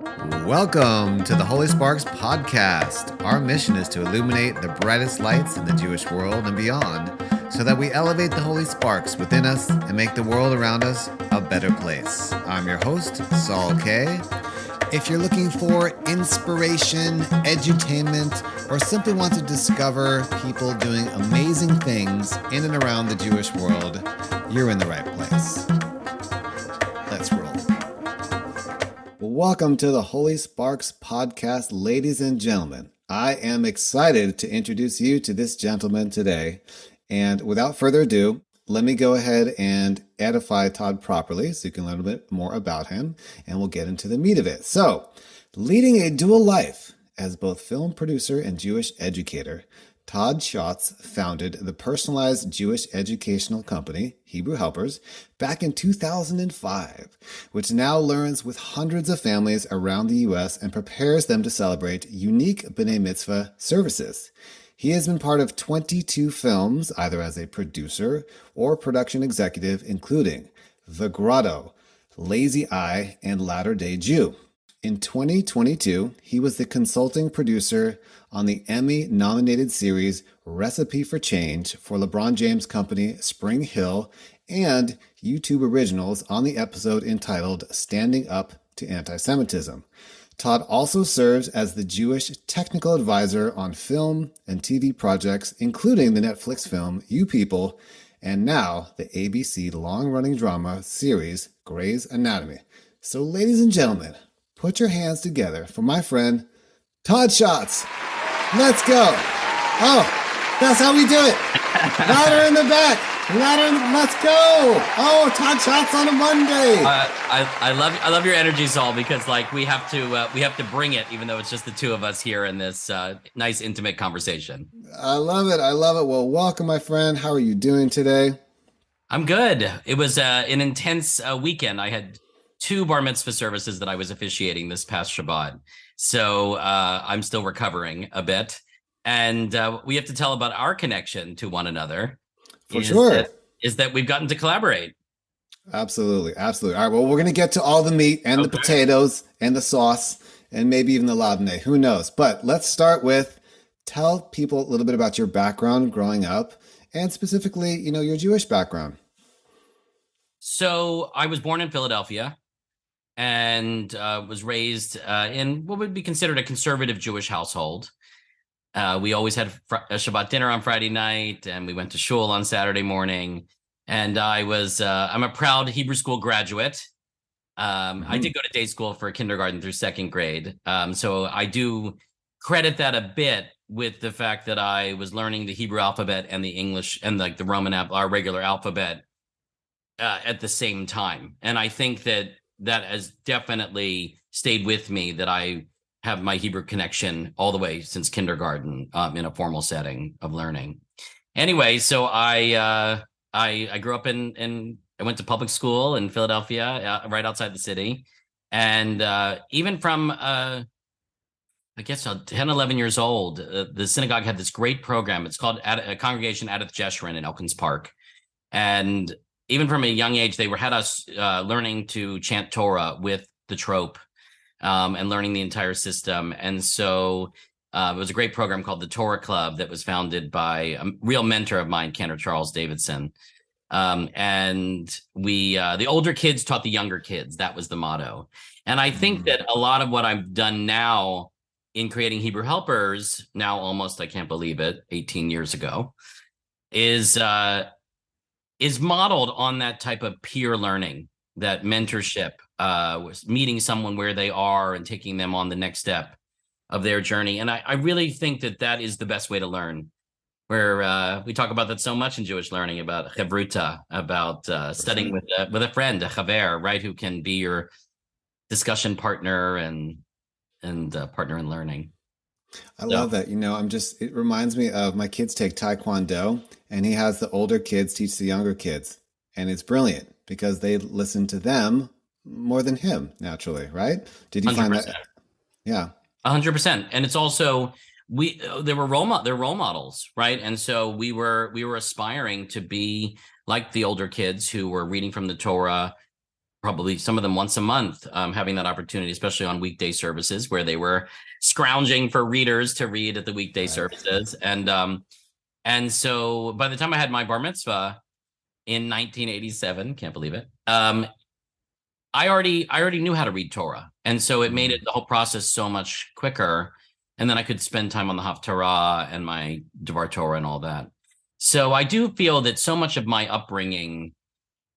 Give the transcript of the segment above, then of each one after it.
Welcome to the Holy Sparks podcast. Our mission is to illuminate the brightest lights in the Jewish world and beyond so that we elevate the holy sparks within us and make the world around us a better place. I'm your host, Saul K. If you're looking for inspiration, edutainment, or simply want to discover people doing amazing things in and around the Jewish world, you're in the right place. Welcome to the Holy Sparks podcast, ladies and gentlemen. I am excited to introduce you to this gentleman today. And without further ado, let me go ahead and edify Todd properly so you can learn a bit more about him and we'll get into the meat of it. So, leading a dual life as both film producer and Jewish educator, Todd Shotz founded the personalized Jewish educational company, Hebrew Helpers, back in 2005, which now learns with hundreds of families around the U.S. and prepares them to celebrate unique B'nai Mitzvah services. He has been part of 22 films, either as a producer or production executive, including The Grotto, Lazy Eye, and Latter day Jew. In 2022, he was the consulting producer on the Emmy nominated series Recipe for Change for LeBron James Company SpringHill and YouTube Originals on the episode entitled Standing Up to Anti Semitism. Todd also serves as the Jewish technical advisor on film and TV projects, including the Netflix film You People, and now the ABC long running drama series Grey's Anatomy. So, ladies and gentlemen, put your hands together for my friend Todd Shotz. Let's go. Oh, that's how we do it. Louder in the back. Louder. let's go. Oh, Todd Shotz on a Monday. Uh, I, I love I love your energy, Saul, because like we have to uh, we have to bring it, even though it's just the two of us here in this uh, nice intimate conversation. I love it. I love it. Well, welcome, my friend. How are you doing today? I'm good. It was uh, an intense uh, weekend. I had two bar mitzvah services that I was officiating this past Shabbat. So uh, I'm still recovering a bit. And uh, we have to tell about our connection to one another. For is sure. That, is that we've gotten to collaborate. Absolutely. Absolutely. All right. Well, we're going to get to all the meat and okay. the potatoes and the sauce and maybe even the labneh. Who knows? But let's start with tell people a little bit about your background growing up and specifically, you know, your Jewish background. So I was born in Philadelphia and uh, was raised uh, in what would be considered a conservative Jewish household. Uh, we always had a Shabbat dinner on Friday night, and we went to shul on Saturday morning. And I was uh, I'm a proud Hebrew school graduate. Um, mm-hmm. I did go to day school for kindergarten through second grade, um, so I do credit that a bit with the fact that I was learning the Hebrew alphabet and the English and like the Roman our regular alphabet uh, at the same time. And I think that that has definitely stayed with me that I have my Hebrew connection all the way since kindergarten um, in a formal setting of learning. Anyway, so I uh, I I grew up in in I went to public school in Philadelphia, uh, right outside the city, and uh, even from uh, I guess uh, 10, 11 years old, uh, the synagogue had this great program. It's called Ad- a congregation Adath Jeshurun in Elkins Park, and even from a young age, they were had us uh, learning to chant Torah with the trope um, and learning the entire system. And so uh, it was a great program called the Torah Club that was founded by a real mentor of mine, Cantor Charles Davidson. Um, and we, uh, the older kids taught the younger kids. That was the motto. And I think mm. that a lot of what I've done now in creating Hebrew Helpers, now almost, I can't believe it, 18 years ago, is uh, is modeled on that type of peer learning, that mentorship, uh, meeting someone where they are and taking them on the next step of their journey. And I, I really think that that is the best way to learn. Where uh, we talk about that so much in Jewish learning about chevruta, about uh, studying with a, with a friend, a chaver, right, who can be your discussion partner and and uh, partner in learning. I so. love that. You know, I'm just, it reminds me of my kids take Taekwondo and he has the older kids teach the younger kids. And it's brilliant because they listen to them more than him naturally, right? Did you 100%. find that? Yeah. hundred percent. And it's also, we, there were role, mo- they're role models, right? And so we were, we were aspiring to be like the older kids who were reading from the Torah, probably some of them once a month, um, having that opportunity, especially on weekday services where they were scrounging for readers to read at the weekday right. services. And um, and so by the time I had my bar mitzvah in 1987, can't believe it, um, I already I already knew how to read Torah, and so it made it mm. the whole process so much quicker. And then I could spend time on the Haftarah and my Devar Torah and all that. So I do feel that so much of my upbringing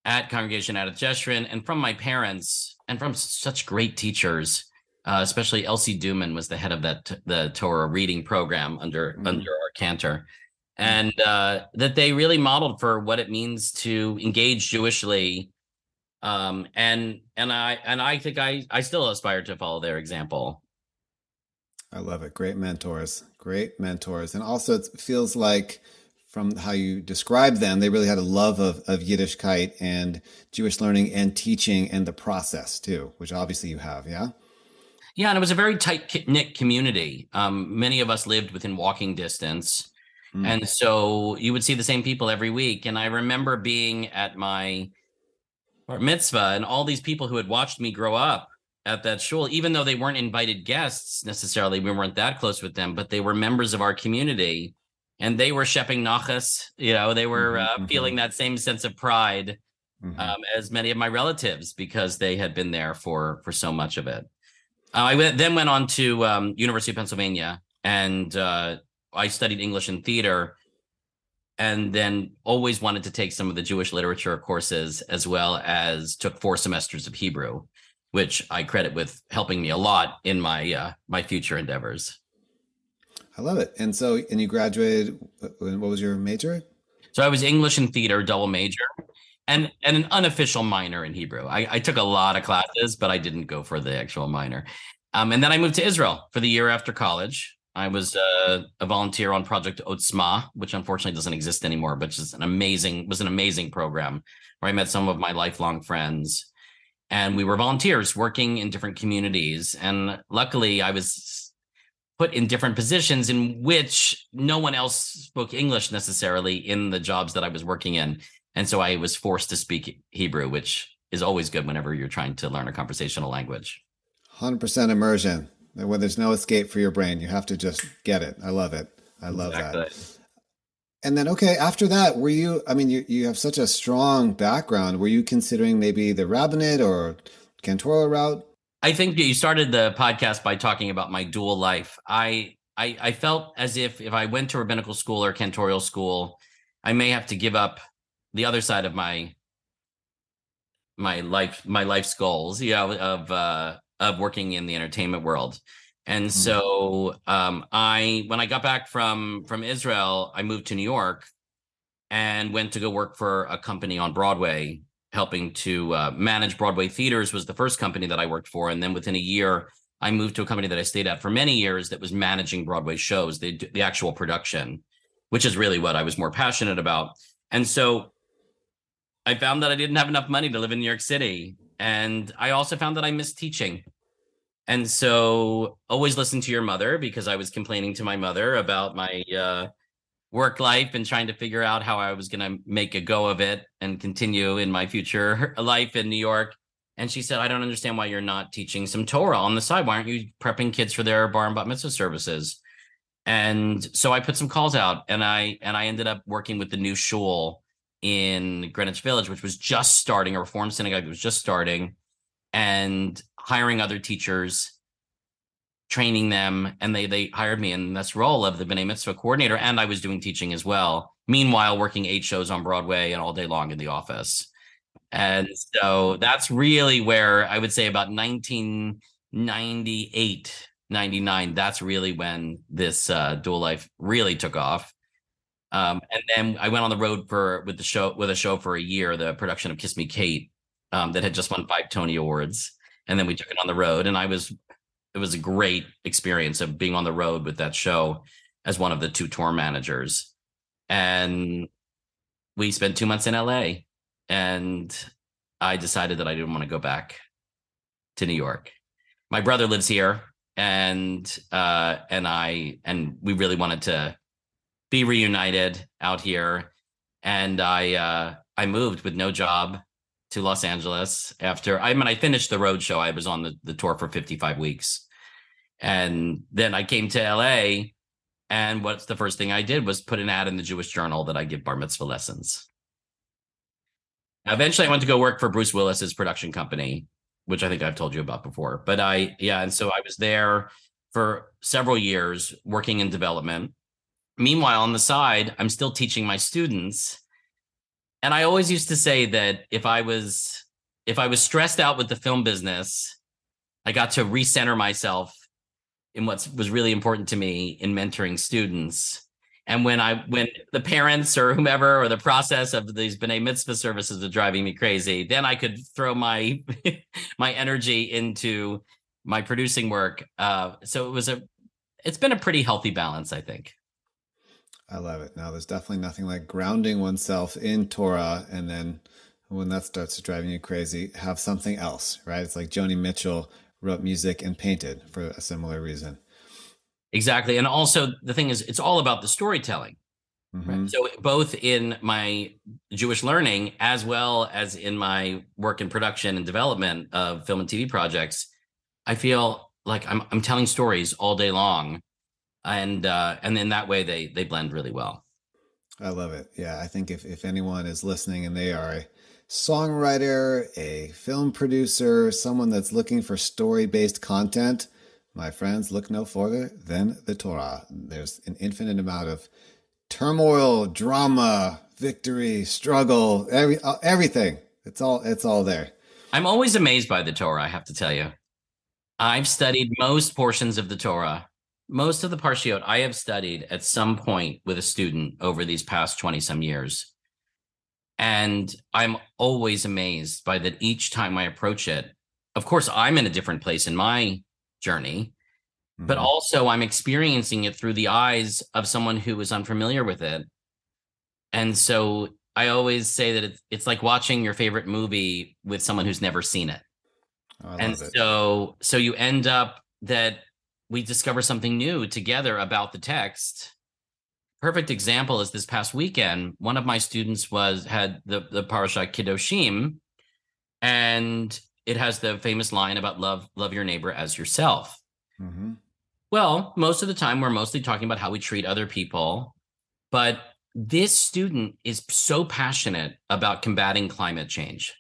at Congregation Adath Jeshurun and from my parents and from such great teachers, uh, especially Elsie Duman was the head of that the Torah reading program under mm. under our cantor. And uh, that they really modeled for what it means to engage Jewishly um, and and I and I think I I still aspire to follow their example. I love it. Great mentors, great mentors, and also it feels like from how you describe them, they really had a love of of Yiddishkeit and Jewish learning and teaching and the process too, which obviously you have, yeah. Yeah, and it was a very tight knit community. Um, many of us lived within walking distance. Mm. And so you would see the same people every week. And I remember being at my bar mitzvah and all these people who had watched me grow up at that shul, even though they weren't invited guests necessarily, we weren't that close with them, but they were members of our community and they were shepping nachas, you know, they were mm-hmm, uh, mm-hmm. feeling that same sense of pride mm-hmm. um, as many of my relatives because they had been there for for so much of it. Uh, I went, then went on to um, University of Pennsylvania and uh, I studied English and theater and then always wanted to take some of the Jewish literature courses as well as took four semesters of Hebrew, which I credit with helping me a lot in my uh, my future endeavors. I love it. And so, and you graduated. What was your major? So I was English and theater double major, and and an unofficial minor in Hebrew. I, I took a lot of classes, but I didn't go for the actual minor. Um, and then I moved to Israel for the year after college. I was uh, a volunteer on Project Otzma, which unfortunately doesn't exist anymore, but just an amazing was an amazing program where I met some of my lifelong friends, and we were volunteers working in different communities. And luckily, I was put in different positions in which no one else spoke English necessarily in the jobs that I was working in, and so I was forced to speak Hebrew, which is always good whenever you're trying to learn a conversational language. Hundred percent immersion when there's no escape for your brain. You have to just get it. I love it. I love exactly. that. And then, okay, after that, were you, I mean, you, you have such a strong background. Were you considering maybe the rabbinate or cantorial route? I think you started the podcast by talking about my dual life. I, I, I felt as if if I went to rabbinical school or cantorial school, I may have to give up the other side of my my life my life's goals you know of uh of working in the entertainment world. And mm-hmm. so um, I when I got back from from Israel, I moved to New York and went to go work for a company on Broadway, helping to uh, manage Broadway theaters was the first company that I worked for. And then within a year, I moved to a company that I stayed at for many years that was managing Broadway shows, the the actual production, which is really what I was more passionate about. And so I found that I didn't have enough money to live in New York City. And I also found that I missed teaching. And so always listen to your mother because I was complaining to my mother about my uh, work life and trying to figure out how I was going to make a go of it and continue in my future life in New York. And she said, I don't understand why you're not teaching some Torah on the side. Why aren't you prepping kids for their bar and bat mitzvah services? And so I put some calls out and I and I ended up working with the new shul in Greenwich Village, which was just starting, a reform synagogue that was just starting, and hiring other teachers, training them, and they they hired me in this role of the B'nai Mitzvah coordinator, and I was doing teaching as well. Meanwhile, working eight shows on Broadway and all day long in the office. And so that's really where I would say about 1998, 99, that's really when this uh, dual life really took off. Um, and then I went on the road for with the show with a show for a year, the production of Kiss Me Kate, um, that had just won five Tony Awards, and then we took it on the road, and I was it was a great experience of being on the road with that show as one of the two tour managers, and we spent two months in LA, and I decided that I didn't want to go back to New York. My brother lives here, and uh, and I and we really wanted to be reunited out here. And I uh, I moved with no job to Los Angeles after I mean I finished the road show. I was on the, the tour for 55 weeks. And then I came to LA and what's the first thing I did was put an ad in the Jewish Journal that I give bar mitzvah lessons. Eventually I went to go work for Bruce Willis's production company, which I think I've told you about before. But I yeah, and so I was there for several years working in development. Meanwhile, on the side, I'm still teaching my students and I always used to say that if I was if I was stressed out with the film business, I got to recenter myself in what was really important to me in mentoring students. And when I when the parents or whomever or the process of these B'nai Mitzvah services was driving me crazy, then I could throw my my energy into my producing work. Uh, so it was a it's been a pretty healthy balance, I think. I love it. Now, there's definitely nothing like grounding oneself in Torah, and then when that starts driving you crazy, have something else, right? It's like Joni Mitchell wrote music and painted for a similar reason. Exactly. And also, the thing is, it's all about the storytelling. Mm-hmm. Right? So, both in my Jewish learning as well as in my work in production and development of film and TV projects, I feel like I'm, I'm telling stories all day long and uh, and in that way they they blend really well. I love it. Yeah, I think if if anyone is listening and they are a songwriter, a film producer, someone that's looking for story based content, my friends, look no further than the Torah. There's an infinite amount of turmoil, drama, victory, struggle, every uh, everything. It's all it's all there. I'm always amazed by the Torah. I have to tell you, I've studied most portions of the Torah most of the parshiot I have studied at some point with a student over these past 20 some years. And I'm always amazed by that each time I approach it. Of course, I'm in a different place in my journey, mm-hmm. but also I'm experiencing it through the eyes of someone who is unfamiliar with it. And so I always say that it's, it's like watching your favorite movie with someone who's never seen it. Oh, and it. so so you end up that we discover something new together about the text. Perfect example is this past weekend one of my students was had the the parasha Kedoshim and it has the famous line about love love your neighbor as yourself. Mm-hmm. well most of the time we're mostly talking about how we treat other people but this student is so passionate about combating climate change.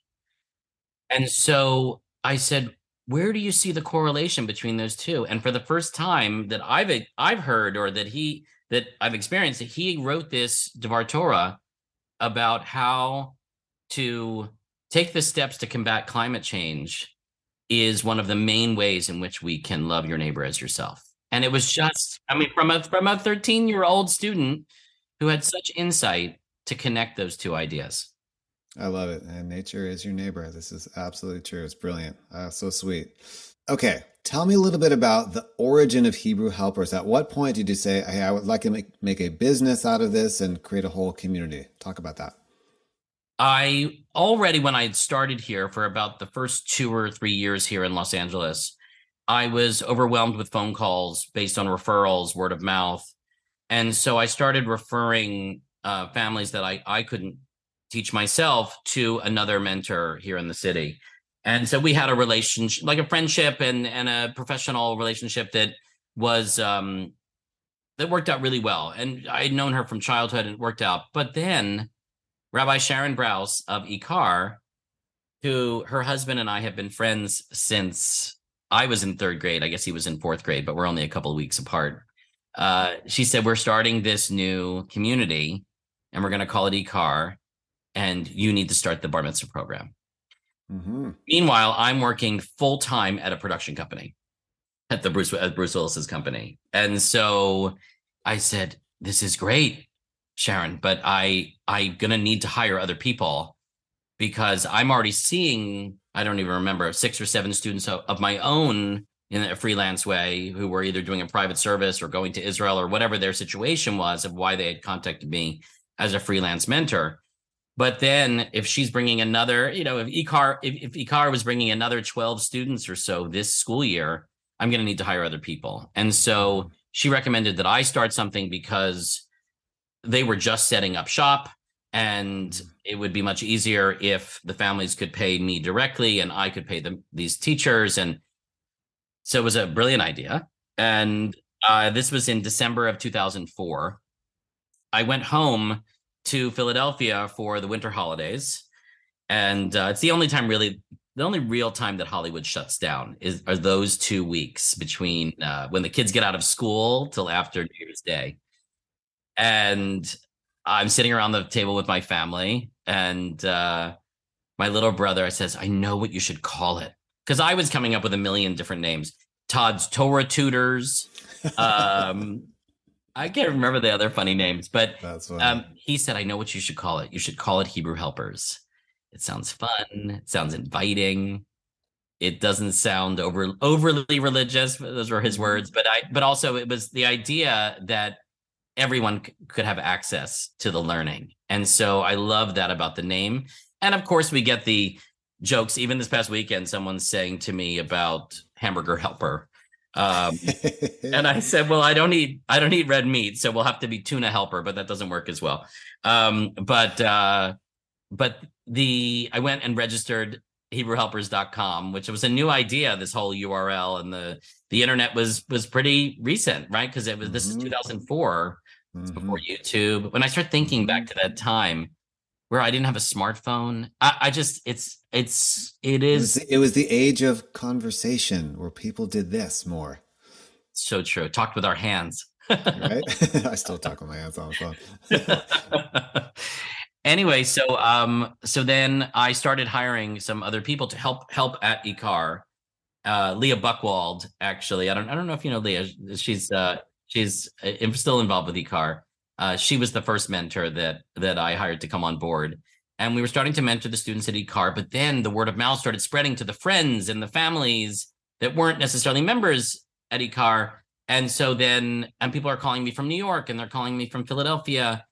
And so i said where do you see the correlation between those two? And for the first time that i've i've heard or that he that i've experienced that he wrote this devar torah about how to take the steps to combat climate change is one of the main ways in which we can love your neighbor as yourself. And it was just i mean from a from a 13 year old student who had such insight to connect those two ideas I love it. And nature is your neighbor. This is absolutely true. It's brilliant. Uh, so sweet. Okay. Tell me a little bit about the origin of Hebrew Helpers. At what point did you say, hey, I would like to make, make a business out of this and create a whole community? Talk about that. I already, when I started here for about the first two or three years here in Los Angeles, I was overwhelmed with phone calls based on referrals, word of mouth. And so I started referring uh, families that I, I couldn't teach myself to another mentor here in the city. And so we had a relationship, like a friendship and and a professional relationship that was um that worked out really well. And I'd known her from childhood and it worked out. But then Rabbi Sharon Brous of IKAR, who her husband and I have been friends since I was in third grade. I guess he was in fourth grade, but we're only a couple of weeks apart. Uh, she said, We're starting this new community and we're going to call it IKAR and you need to start the bar mitzvah program. Mm-hmm. Meanwhile, I'm working full time at a production company at the Bruce at Bruce Willis's company, and so I said, "This is great, Sharon, but I I'm gonna need to hire other people because I'm already seeing I don't even remember six or seven students of, of my own in a freelance way who were either doing a private service or going to Israel or whatever their situation was of why they had contacted me as a freelance mentor." But then if she's bringing another, you know, if IKAR, if, if IKAR was bringing another 12 students or so this school year, I'm going to need to hire other people. And so she recommended that I start something because they were just setting up shop. and it would be much easier if the families could pay me directly and I could pay them these teachers and so it was a brilliant idea and uh, this was in December of 2004 I went home to Philadelphia for the winter holidays and uh, it's the only time really the only real time that Hollywood shuts down is are those two weeks between uh, when the kids get out of school till after New Year's Day and I'm sitting around the table with my family, and uh, my little brother says, "I know what you should call it," because I was coming up with a million different names. Todd's Torah tutors. Um, I can't remember the other funny names, but That's funny. um, he said, "I know what you should call it. You should call it Hebrew Helpers. It sounds fun. It sounds inviting. It doesn't sound over overly religious. Those were his words, but I. But also, it was the idea that everyone c- could have access to the learning, and so I love that about the name. And of course, we get the jokes. Even this past weekend, someone's saying to me about Hamburger Helper. Um, and I said, "Well, I don't eat I don't eat red meat, so we'll have to be tuna helper, but that doesn't work as well." Um, but uh, but the I went and registered HebrewHelpers.com, which was a new idea. This whole URL and the the internet was was pretty recent, right? Because it was this is Mhm. 2004 Mhm. before YouTube. When I start thinking back to that time where I didn't have a smartphone, I, I just it's it's it is It was, is it was the age of conversation where people did this more, so true. Talked with our hands. right? I still talk with my hands on the phone. anyway, so um, so then I started hiring some other people to help help at IKAR. Uh, Leah Buckwald, actually, I don't I don't know if you know Leah. She's uh she's uh, still involved with IKAR. Uh, she was the first mentor that that I hired to come on board, and we were starting to mentor the students at IKAR. But then the word of mouth started spreading to the friends and the families that weren't necessarily members at IKAR. And so then, and people are calling me from New York and they're calling me from Philadelphia.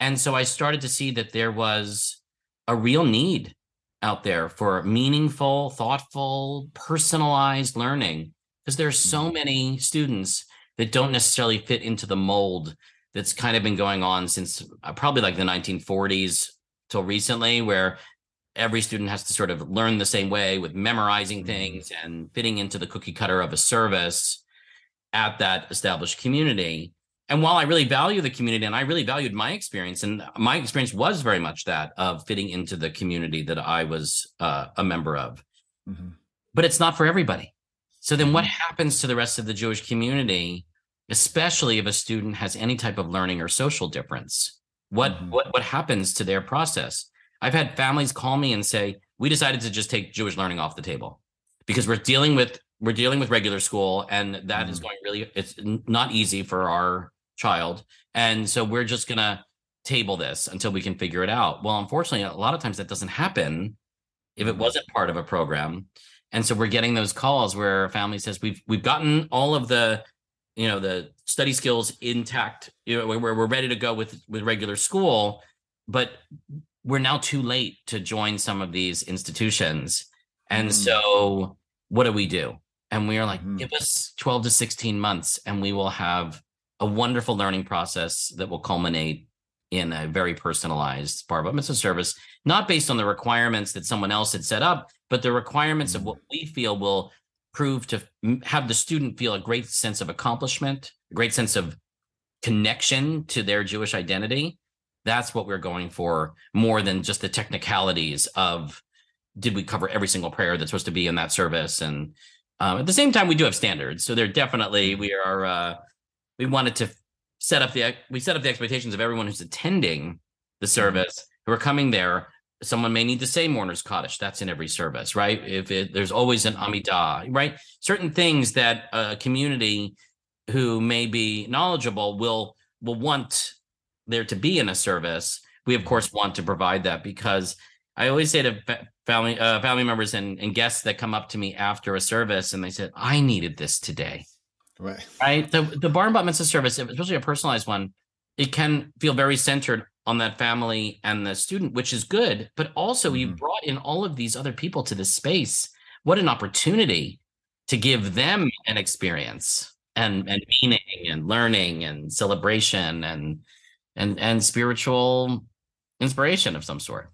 And so I started to see that there was a real need out there for meaningful, thoughtful, personalized learning because there are so many students that don't necessarily fit into the mold that's kind of been going on since uh, probably like the 1940s till recently where every student has to sort of learn the same way with memorizing Mhm. things and fitting into the cookie cutter of a service at that established community. And while I really value the community and I really valued my experience, and my experience was very much that of fitting into the community that I was uh, a member of, Mhm. but it's not for everybody. So then what Mhm. happens to the rest of the Jewish community, especially if a student has any type of learning or social difference? What Mhm. what what happens to their process? I've had families call me and say, "We decided to just take Jewish learning off the table because we're dealing with we're dealing with regular school and that is Mhm. going really it's not easy for our child. And so we're just going to table this until we can figure it out." Well, unfortunately, a lot of times that doesn't happen if it Mhm. wasn't part of a program. And so we're getting those calls where a family says, "We've we've gotten all of the, you know, the study skills intact. You know, where we're ready to go with with regular school, but we're now too late to join some of these institutions. And Mm. so, what do we do?" And we are like, Mhm. "Give us twelve to sixteen months, and we will have a wonderful learning process that will culminate." In a very personalized bar mitzvah service, not based on the requirements that someone else had set up, but the requirements of Mhm. what we feel will prove to have the student feel a great sense of accomplishment, a great sense of connection to their Jewish identity. That's what we're going for more than just the technicalities of did we cover every single prayer that's supposed to be in that service? And um, at the same time we do have standards. So they're definitely we are uh, we wanted to set up the we set up the expectations of everyone who's attending the service who are coming there someone may need to say mourner's kaddish that's in every service right? If it, there's always an amidah right? Certain things that a community who may be knowledgeable will will want there to be in a service. We of course want to provide that because i always say to family uh, family members and, and guests that come up to me after a service and they said i needed this today. Right. right? The the bar and bat mitzvah service, especially a personalized one, it can feel very centered on that family and the student, which is good. But also, you Mhm. brought in all of these other people to this space. What an opportunity to give them an experience and and meaning and learning and celebration and and and spiritual inspiration of some sort.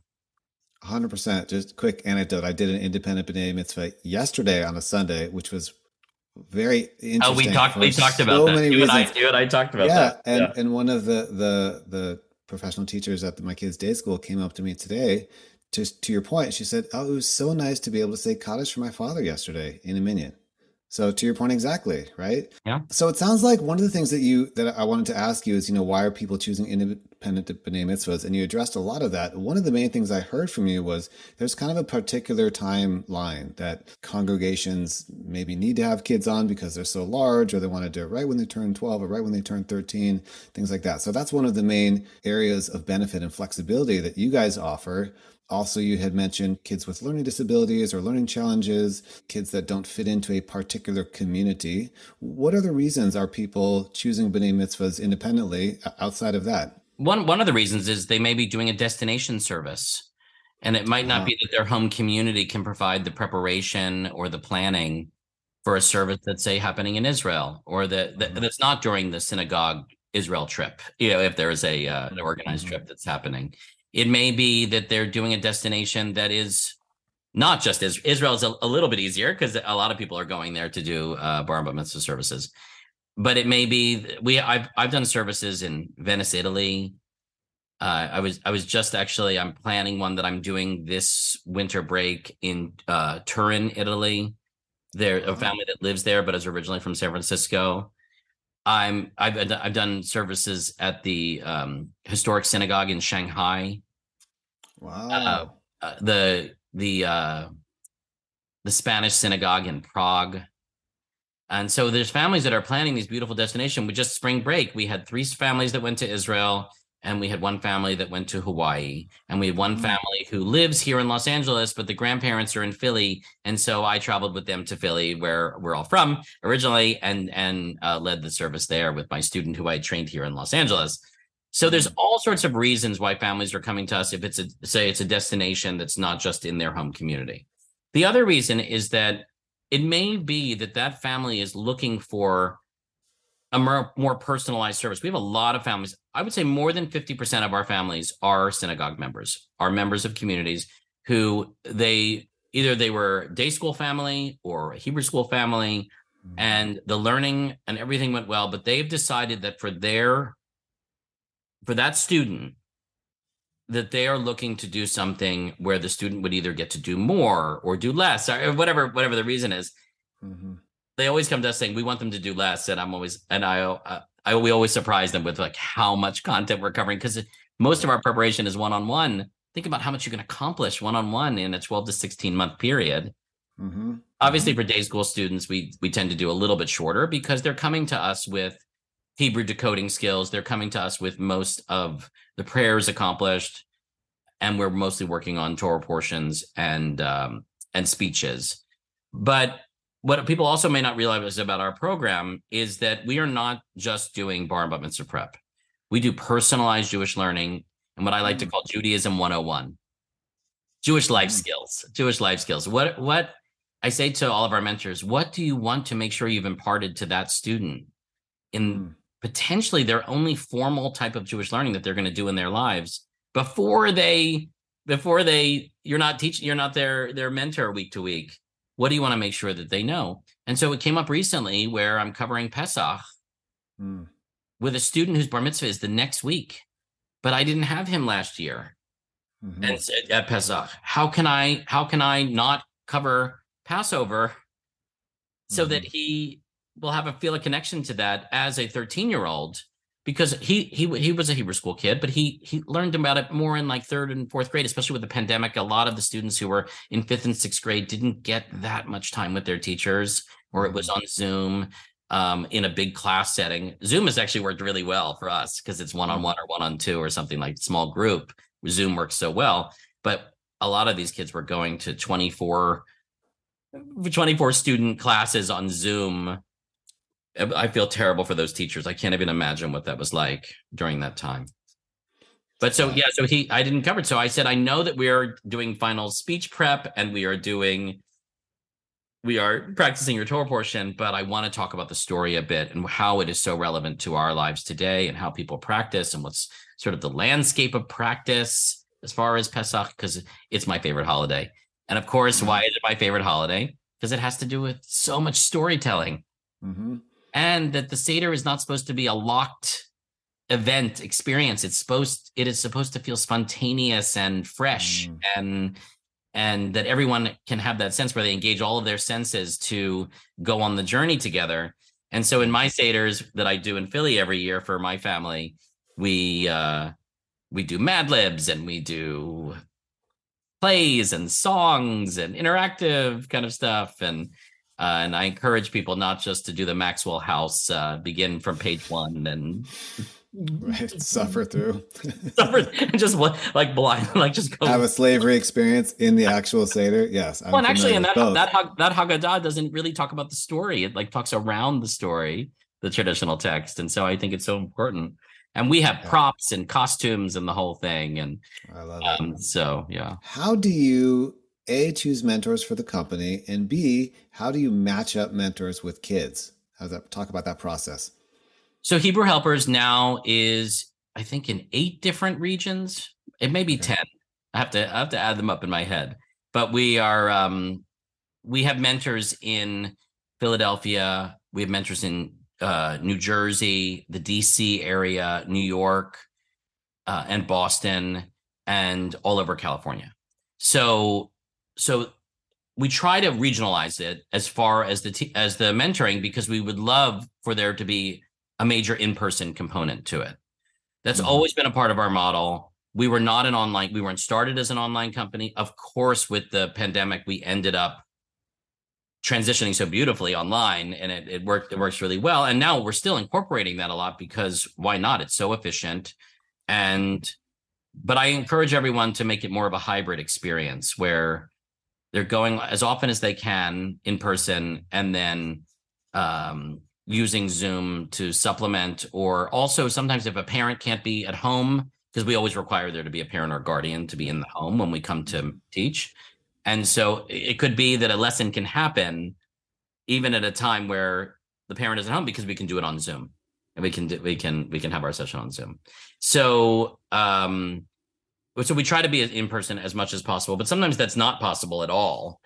100%. Just quick anecdote. I did an independent B'nai mitzvah yesterday on a Sunday, which was very interesting. Oh, we talked. We talked so about that. You reasons. and I, you and I talked about yeah, that. And, yeah, and one of the the the professional teachers at my kids' day school came up to me today. Just to your point, she said, "Oh, it was so nice to be able to say Kaddish for my father yesterday in a minyan." So to your point exactly, right? Yeah. So it sounds like one of the things that you that I wanted to ask you is, you know, why are people choosing independent b'nai mitzvahs? And you addressed a lot of that. One of the main things I heard from you was there's kind of a particular timeline that congregations maybe need to have kids on because they're so large, or they want to do it right when they turn 12 or right when they turn 13, things like that. So that's one of the main areas of benefit and flexibility that you guys offer. Also, you had mentioned kids with learning disabilities or learning challenges, kids that don't fit into a particular community. What other reasons are people choosing B'nai Mitzvahs independently outside of that? One, one of the reasons is they may be doing a destination service. And it might not uh-huh. be that their home community can provide the preparation or the planning for a service that's, say, happening in Israel or that, that mm-hmm. that's not during the synagogue Israel trip, you know, if there is a uh, an organized mm-hmm. trip that's happening. It may be that they're doing a destination that is not just as Israel is a, a little bit easier because a lot of people are going there to do uh, bar mitzvah services. But it may be we I've I've done services in Venice, Italy. Uh, I was I was just actually I'm planning one that I'm doing this winter break in uh, Turin, Italy. There a family that lives there, but is originally from San Francisco. I'm I've I've done services at the um, historic synagogue in Shanghai. Wow. Uh, uh, the the uh, the Spanish synagogue in Prague. And so there's families that are planning these beautiful destinations. We just spring break, we had three families that went to Israel and we had one family that went to Hawaii, and we had one mm. family who lives here in Los Angeles, but the grandparents are in Philly, and so I traveled with them to Philly, where we're all from originally, and and uh, led the service there with my student who I trained here in Los Angeles. So there's mm. all sorts of reasons why families are coming to us if it's a say it's a destination that's not just in their home community. The other reason is that it may be that that family is looking for a more, more personalized service. We have a lot of families. I would say more than 50% of our families are synagogue members, are members of communities who they either they were day school family or Hebrew school family mm-hmm. and the learning and everything went well, but they've decided that for their for that student that they are looking to do something where the student would either get to do more or do less or whatever whatever the reason is. Mm-hmm they always come to us saying we want them to do less, and I'm always and I uh, I we always surprise them with like how much content we're covering because most of our preparation is one on one. Think about how much you can accomplish one on one in a 12 to 16 month period. Mm-hmm. Obviously, mm-hmm. for day school students, we we tend to do a little bit shorter because they're coming to us with Hebrew decoding skills. They're coming to us with most of the prayers accomplished, and we're mostly working on Torah portions and um, and speeches. But what people also may not realize about our program is that we are not just doing bar and mitzvah prep. We do personalized Jewish learning and what I like to mm. call Judaism 101. Jewish life mm. skills, Jewish life skills. What what I say to all of our mentors, what do you want to make sure you've imparted to that student in mm. potentially their only formal type of Jewish learning that they're going to do in their lives before they before they you're not teaching you're not their their mentor week to week what do you want to make sure that they know? And so it came up recently where I'm covering Pesach mm. with a student whose bar mitzvah is the next week, but I didn't have him last year. Mm-hmm. And at Pesach, how can I how can I not cover Passover so mm-hmm. that he will have a feel a connection to that as a 13 year old because he he he was a Hebrew school kid, but he he learned about it more in like third and fourth grade, especially with the pandemic. A lot of the students who were in fifth and sixth grade didn't get that much time with their teachers, or it was mm-hmm. on Zoom um, in a big class setting. Zoom has actually worked really well for us because it's one on one or one on two or something like small group. Zoom works so well, but a lot of these kids were going to 24 24 student classes on Zoom I feel terrible for those teachers. I can't even imagine what that was like during that time. But so yeah, so he I didn't cover it. So I said I know that we are doing final speech prep and we are doing we are practicing your Torah portion, but I want to talk about the story a bit and how it is so relevant to our lives today and how people practice and what's sort of the landscape of practice as far as Pesach, because it's my favorite holiday. And of course, mm-hmm. why is it my favorite holiday? Because it has to do with so much storytelling. Mm-hmm. And that the Seder is not supposed to be a locked event experience. It's supposed it is supposed to feel spontaneous and fresh mm. and and that everyone can have that sense where they engage all of their senses to go on the journey together. And so in my seders that I do in Philly every year for my family, we uh we do Mad Libs and we do plays and songs and interactive kind of stuff and uh, and I encourage people not just to do the Maxwell House, uh, begin from page one and right suffer through. Suffer just like blind like just go have a slavery experience in the actual seder? Yes I'm well and actually and that both. that that haggadah doesn't really talk about the story. It like talks around the story the traditional text. And so i think it's so important. And we have yeah. props and costumes and the whole thing. And I love um, it. so yeah. How do you a choose mentors for the company and b how do you match up mentors with kids how does that talk about that process so Hebrew Helpers now is, I think, in eight different regions. It may be okay. ten. I have to I have to add them up in my head. But we are um, we have mentors in Philadelphia. We have mentors in uh, New Jersey, the DC area, New York, uh, and Boston, and all over California. So so we try to regionalize it as far as the t- as the mentoring because we would love for there to be a major in-person component to it. That's mm-hmm. always been a part of our model. We were not an online, we weren't started as an online company. Of course, with the pandemic, we ended up transitioning so beautifully online and it, it worked, it works really well. And now we're still incorporating that a lot because why not? It's so efficient. And but I encourage everyone to make it more of a hybrid experience where they're going as often as they can in person and then um, using Zoom to supplement, or also sometimes if a parent can't be at home, because we always require there to be a parent or guardian to be in the home when we come to teach. And so it could be that a lesson can happen even at a time where the parent is at home because we can do it on Zoom and we can do, we can we can have our session on Zoom. So um so we try to be in person as much as possible, but sometimes that's not possible at all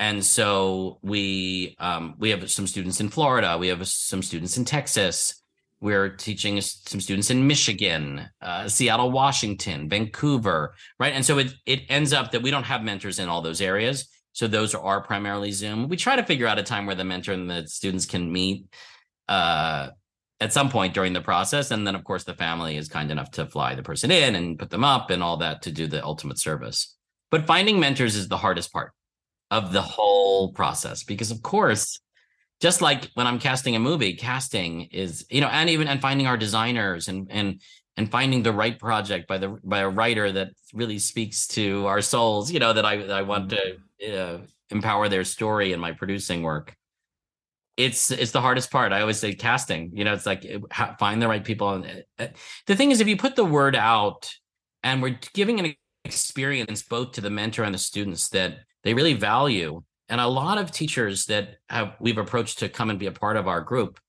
and so we um, we have some students in Florida, we have some students in Texas, we're teaching some students in Michigan, uh, Seattle, Washington, Vancouver, right? And so it it ends up that we don't have mentors in all those areas, so those are primarily Zoom. We try to figure out a time where the mentor and the students can meet uh, at some point during the process, and then of course the family is kind enough to fly the person in and put them up and all that to do the ultimate service. But finding mentors is the hardest part of the whole process because of course just like when i'm casting a movie casting is you know and even and finding our designers and and and finding the right project by the by a writer that really speaks to our souls you know that i that i want to uh, empower their story in my producing work it's it's the hardest part i always say casting you know it's like find the right people and uh, the thing is if you put the word out and we're giving an experience both to the mentor and the students that they really value. And a lot of teachers that have we've approached to come and be a part of our group,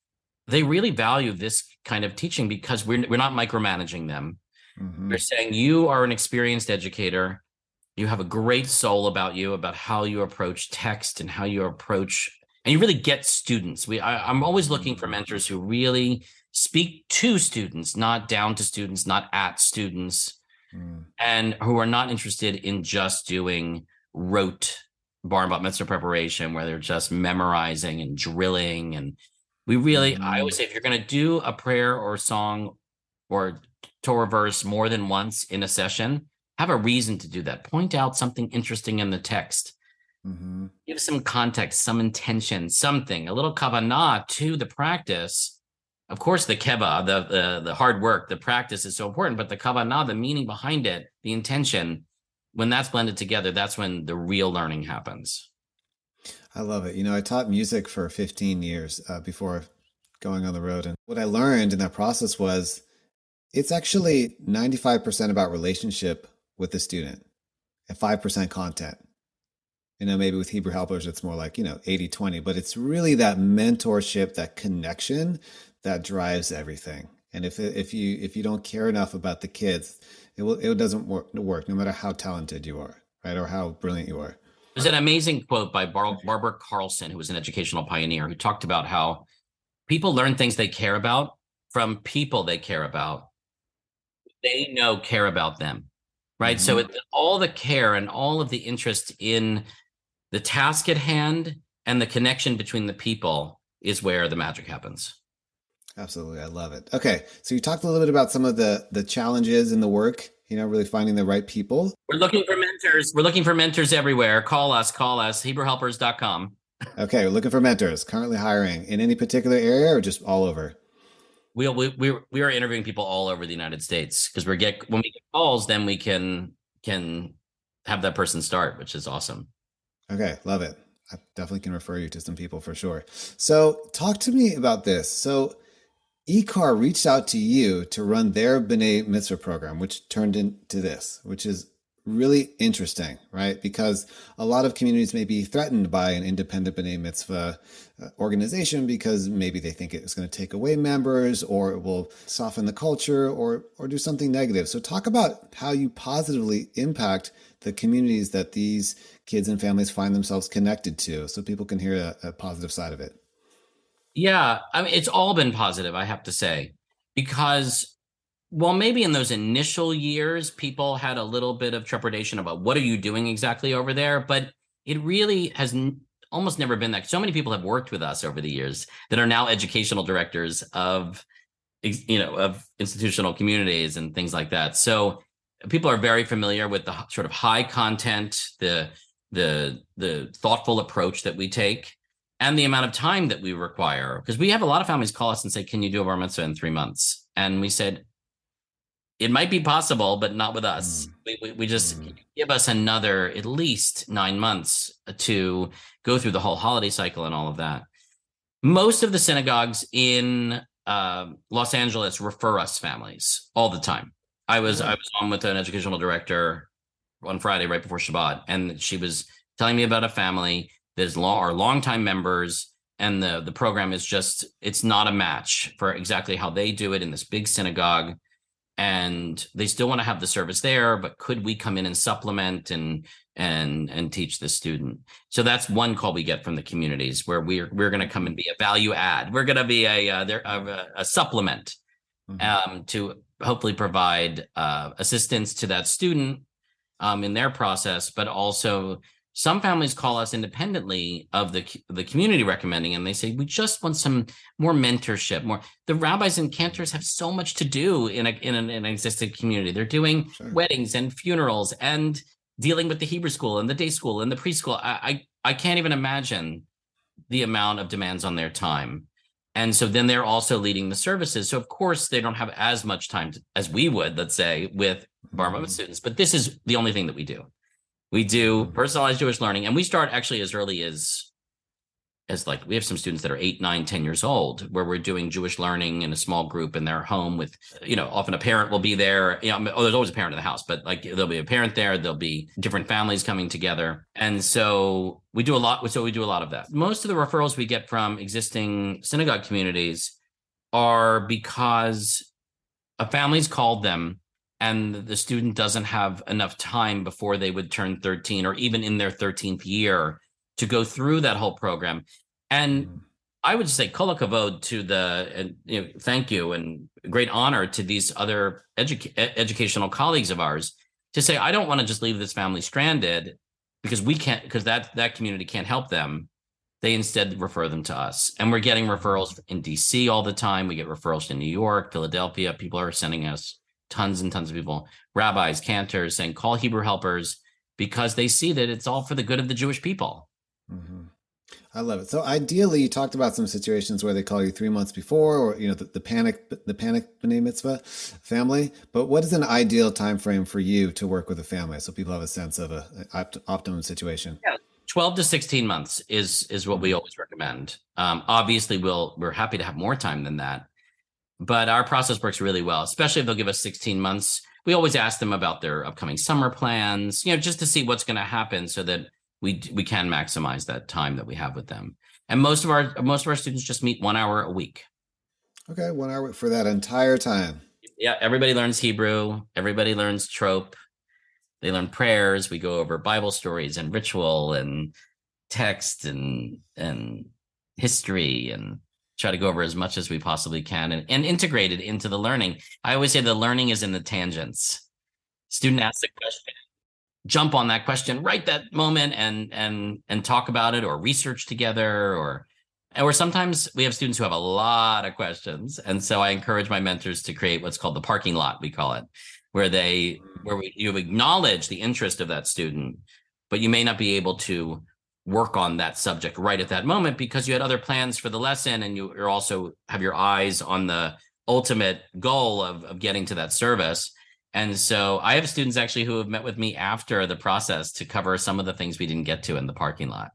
they really value this kind of teaching because we're we're not micromanaging them. Mm-hmm. We're saying you are an experienced educator. You have a great soul about you, about how you approach text and how you approach, and you really get students. We I, I'm always looking for mentors who really speak to students, not down to students, not at students, mm. and who are not interested in just doing rote bar and bat mitzvah preparation where they're just memorizing and drilling. And we really, mm-hmm. I always say, if you're going to do a prayer or song or Torah verse more than once in a session, have a reason to do that. Point out something interesting in the text. Mm-hmm. Give some context, some intention, something, a little kavanah to the practice. Of course, the keva, the, the the hard work, the practice is so important, but the kavanah, the meaning behind it, the intention, when that's blended together, that's when the real learning happens. I love it. You know, I taught music for 15 years uh, before going on the road. And what I learned in that process was it's actually 95% about relationship with the student and 5% content. You know, maybe with Hebrew helpers, it's more like, you know, 80 20, but it's really that mentorship, that connection that drives everything. And if, if you, if you don't care enough about the kids, it will, it doesn't work, work no matter how talented you are, right? Or how brilliant you are. There's an amazing quote by Bar- Barbara Carlson, who was an educational pioneer, who talked about how people learn things they care about from people they care about. They know care about them, right? Mm-hmm. So it, all the care and all of the interest in the task at hand and the connection between the people is where the magic happens. Absolutely, I love it. Okay, so you talked a little bit about some of the the challenges in the work you know, really finding the right people. We're looking for mentors. We're looking for mentors everywhere. Call us, call us, HebrewHelpers.com. okay, we're looking for mentors. Currently hiring in any particular area or just all over? We we we we are interviewing people all over the United States because we get when we get calls, then we can can have that person start, which is awesome. Okay, love it. I definitely can refer you to some people for sure. So, talk to me about this. So, IKAR reached out to you to run their B'nai Mitzvah program, which turned into this, which is really interesting, right? Because a lot of communities may be threatened by an independent B'nai Mitzvah uh, organization because maybe they think it's going to take away members or it will soften the culture or, or do something negative. So talk about how you positively impact the communities that these kids and families find themselves connected to so people can hear a, a positive side of it. Yeah, I mean, it's all been positive, I have to say, because well, maybe in those initial years, people had a little bit of trepidation about what are you doing exactly over there, but it really has n- almost never been that. So many people have worked with us over the years that are now educational directors of, you know, of institutional communities and things like that. So people are very familiar with the sort of high content, the the the thoughtful approach that we take and the amount of time that we require. Because we have a lot of families call us and say, Can you do a bar mitzvah in three months? And we said, It might be possible, but not with us. Mm. We, we, we, just mm. give us another at least nine months to go through the whole holiday cycle and all of that. Most of the synagogues in uh, Los Angeles refer us families all the time. I was I was on with an educational director on Friday right before Shabbat, and she was telling me about a family that is long, are longtime members and the the program is just it's not a match for exactly how they do it in this big synagogue and they still want to have the service there but could we come in and supplement and and and teach the student so that's one call we get from the communities where we're we're going to come and be a value add we're going to be a uh, there a, a, supplement mm-hmm. um, to hopefully provide uh, assistance to that student um, in their process but also some families call us independently of the the community recommending and they say we just want some more mentorship more the rabbis and cantors have so much to do in a in an, an existing community. They're doing sure. weddings and funerals and dealing with the hebrew school and the day school and the preschool. I, I i can't even imagine the amount of demands on their time. And so then they're also leading the services. So of course they don't have as much time to, as we would let's say with bar mitzvah mm-hmm. students but this is the only thing that we do we do personalized Jewish learning, and we start actually as early as as like we have some students that are eight, nine, ten years old, where we're doing Jewish learning in a small group in their home with, you know, often a parent will be there. You know, oh, there's always a parent in the house, but like there'll be a parent there, there'll be different families coming together. And so we do a lot. So we do a lot of that. Most of the referrals we get from existing synagogue communities are because a family's called them and the student doesn't have enough time before they would turn 13 or even in their 13th year to go through that whole program. And mm-hmm. i would say kol hakavod to the and you know, thank you and great honor to these other edu- educational colleagues of ours to say i don't want to just leave this family stranded because we can't because that that community can't help them. They instead refer them to us. And we're getting referrals in dc all the time. We get referrals in new york philadelphia. People are sending us tons and tons of people, rabbis, cantors, saying call Hebrew helpers because they see that it's all for the good of the Jewish people. Mm-hmm. I love it. So ideally, you talked about some situations where they call you three months before, or you know, the, the panic, the panic b'nai mitzvah family. But what is an ideal time frame for you to work with a family, so people have a sense of a, opt- optimum situation? Yeah. 12 to 16 months is is what we mm-hmm. always recommend. Um, obviously, we'll we're happy to have more time than that, but our process works really well, especially if they'll give us 16 months. We always ask them about their upcoming summer plans, you know, just to see what's going to happen so that we we can maximize that time that we have with them. And most of our most of our students just meet one hour a week. Okay, one hour for that entire time. Yeah, everybody learns Hebrew. Everybody learns trope. They learn prayers. We go over Bible stories and ritual and text and and history and try to go over as much as we possibly can and, and integrate it into the learning. I always say the learning is in the tangents. Student asks a question, jump on that question right that moment and and and talk about it or research together or or sometimes we have students who have a lot of questions and so i encourage my mentors to create what's called the parking lot we call it where they where we, you acknowledge the interest of that student but you may not be able to work on that subject right at that moment because you had other plans for the lesson and you, are also have your eyes on the ultimate goal of, of getting to that service and so I have students actually who have met with me after the process to cover some of the things we didn't get to in the parking lot.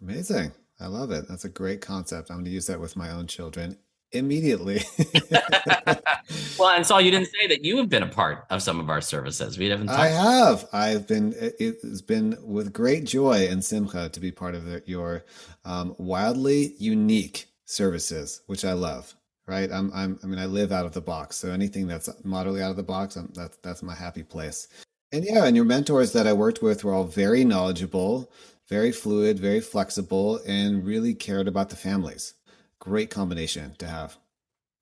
Amazing. I love it. That's a great concept. I'm going to use that with my own children immediately. well, and so you didn't say that you have been a part of some of our services. We haven't. I have. I've been. It's been with great joy and simcha to be part of the, your um, wildly unique services, which I love right? I'm, I'm, I mean, I live out of the box. So anything that's moderately out of the box, I'm, that's, that's my happy place. And yeah, and your mentors that I worked with were all very knowledgeable, very fluid, very flexible, and really cared about the families. Great combination to have.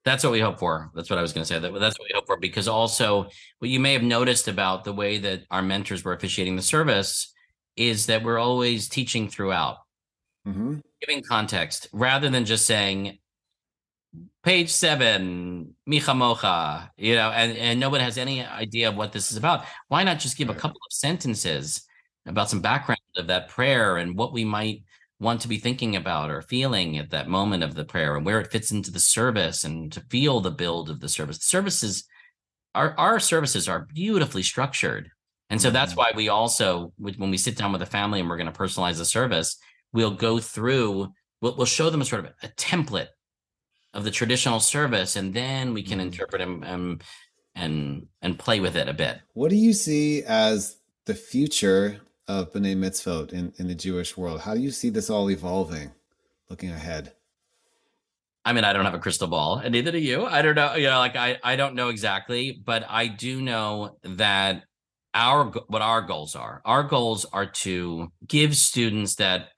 That's what we hope for. That's what I was going to say. That, that's what we hope for because also what you may have noticed about the way that our mentors were officiating the service is that we're always teaching throughout, mm-hmm. giving context rather than just saying, page seven, Mi Chamocha, you know, and, and nobody has any idea of what this is about. Why not just give a couple of sentences about some background of that prayer and what we might want to be thinking about or feeling at that moment of the prayer and where it fits into the service and to feel the build of the service. The services, our, our services are beautifully structured. And so that's mm-hmm. why we also, when we sit down with a family and we're going to personalize the service, we'll go through, we'll, we'll show them a sort of a template of the traditional service, and then we can mm. interpret and and and, and play with it a bit. What do you see as the future of B'nai Mitzvot in, in the Jewish world? How do you see this all evolving, looking ahead? I mean, I don't have a crystal ball, and neither do you. I don't know, you know, like I, I don't know exactly, but I do know that our what our goals are. Our goals are to give students that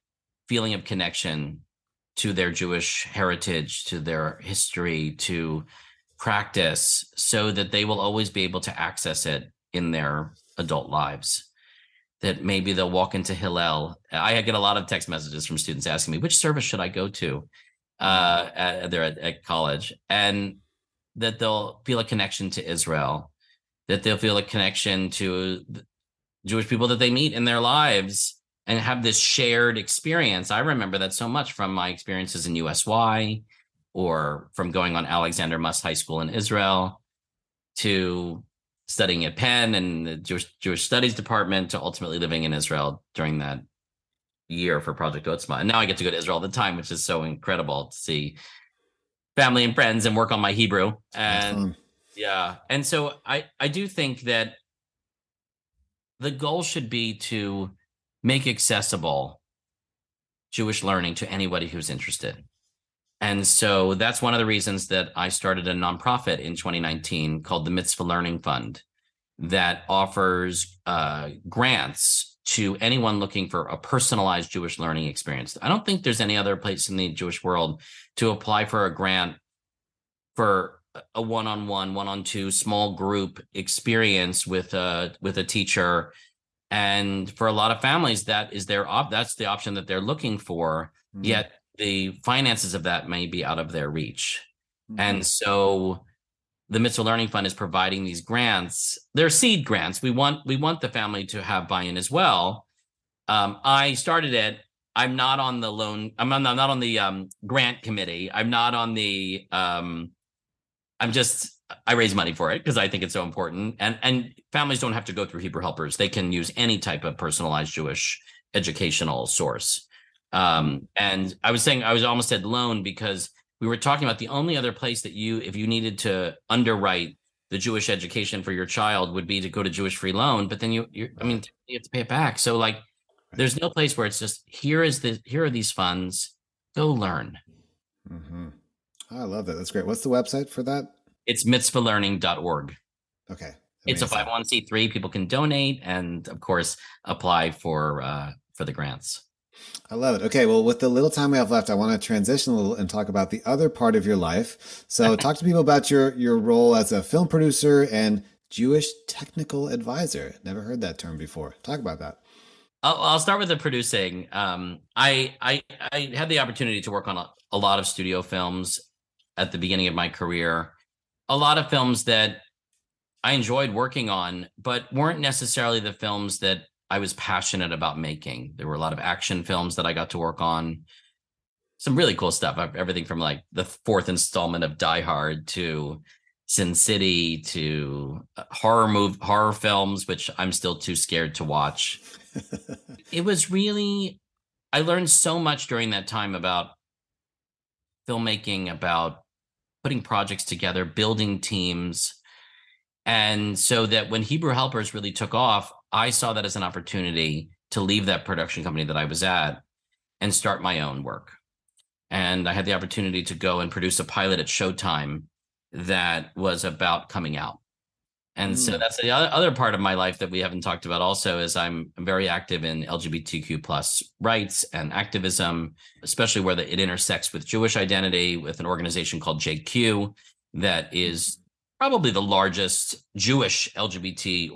feeling of connection to their Jewish heritage, to their history, to practice, so that they will always be able to access it in their adult lives. That maybe they'll walk into Hillel. I get a lot of text messages from students asking me, which service should I go to? Uh, at, they're at, at college, and that they'll feel a connection to Israel, that they'll feel a connection to Jewish people that they meet in their lives, and have this shared experience. I remember that so much from my experiences in USY or from going on Alexander Muss High School in Israel to studying at Penn and the Jewish Jewish Studies department to ultimately living in Israel during that year for Project Otzma. And now I get to go to Israel all the time, which is so incredible to see family and friends and work on my Hebrew. And yeah. And so I I do think that the goal should be to make accessible Jewish learning to anybody who's interested. And so that's one of the reasons that I started a nonprofit in 2019 called the Mitzvah Learning Fund that offers uh, grants to anyone looking for a personalized Jewish learning experience. I don't think there's any other place in the Jewish world to apply for a grant for a one-on-one, one-on-two small group experience with a with a teacher and for a lot of families that is their op that's the option that they're looking for mm-hmm. yet the finances of that may be out of their reach mm-hmm. and so the mitzvah learning fund is providing these grants they're seed grants we want we want the family to have buy-in as well um, i started it i'm not on the loan i'm not, I'm not on the um, grant committee i'm not on the um, i'm just I raise money for it because I think it's so important. And and families don't have to go through Hebrew helpers. They can use any type of personalized Jewish educational source. Um, and I was saying I was almost at loan because we were talking about the only other place that you, if you needed to underwrite the Jewish education for your child, would be to go to Jewish free loan. But then you, you I mean, you have to pay it back. So like, There's no place where it's just here is the here are these funds. Go learn. Mm-hmm. Oh, I love that. That's great. What's the website for that? It's mitzvahlearning.org. Okay. It's a 501c3. People can donate and, of course, apply for uh, for the grants. I love it. Okay, well, with the little time we have left, I want to transition a little and talk about the other part of your life. So, talk to people about your your role as a film producer and Jewish technical advisor. Never heard that term before. Talk about that. I'll, I'll start with the producing. Um, I, I I had the opportunity to work on a, a lot of studio films at the beginning of my career. A lot of films that I enjoyed working on, but weren't necessarily the films that I was passionate about making. There were a lot of action films that I got to work on. Some really cool stuff. Everything from like the fourth installment of Die Hard to Sin City to uh, horror move horror films, which I'm still too scared to watch. it was really I learned so much during that time about filmmaking, about putting projects together, building teams. And so that when Hebrew Helpers really took off, I saw that as an opportunity to leave that production company that I was at and start my own work. And I had the opportunity to go and produce a pilot at Showtime that was about coming out. And mm. so that's the other part of my life that we haven't talked about also is I'm very active in LGBTQ plus rights and activism, especially where the, it intersects with Jewish identity with an organization called JQ that is probably the largest Jewish LGBT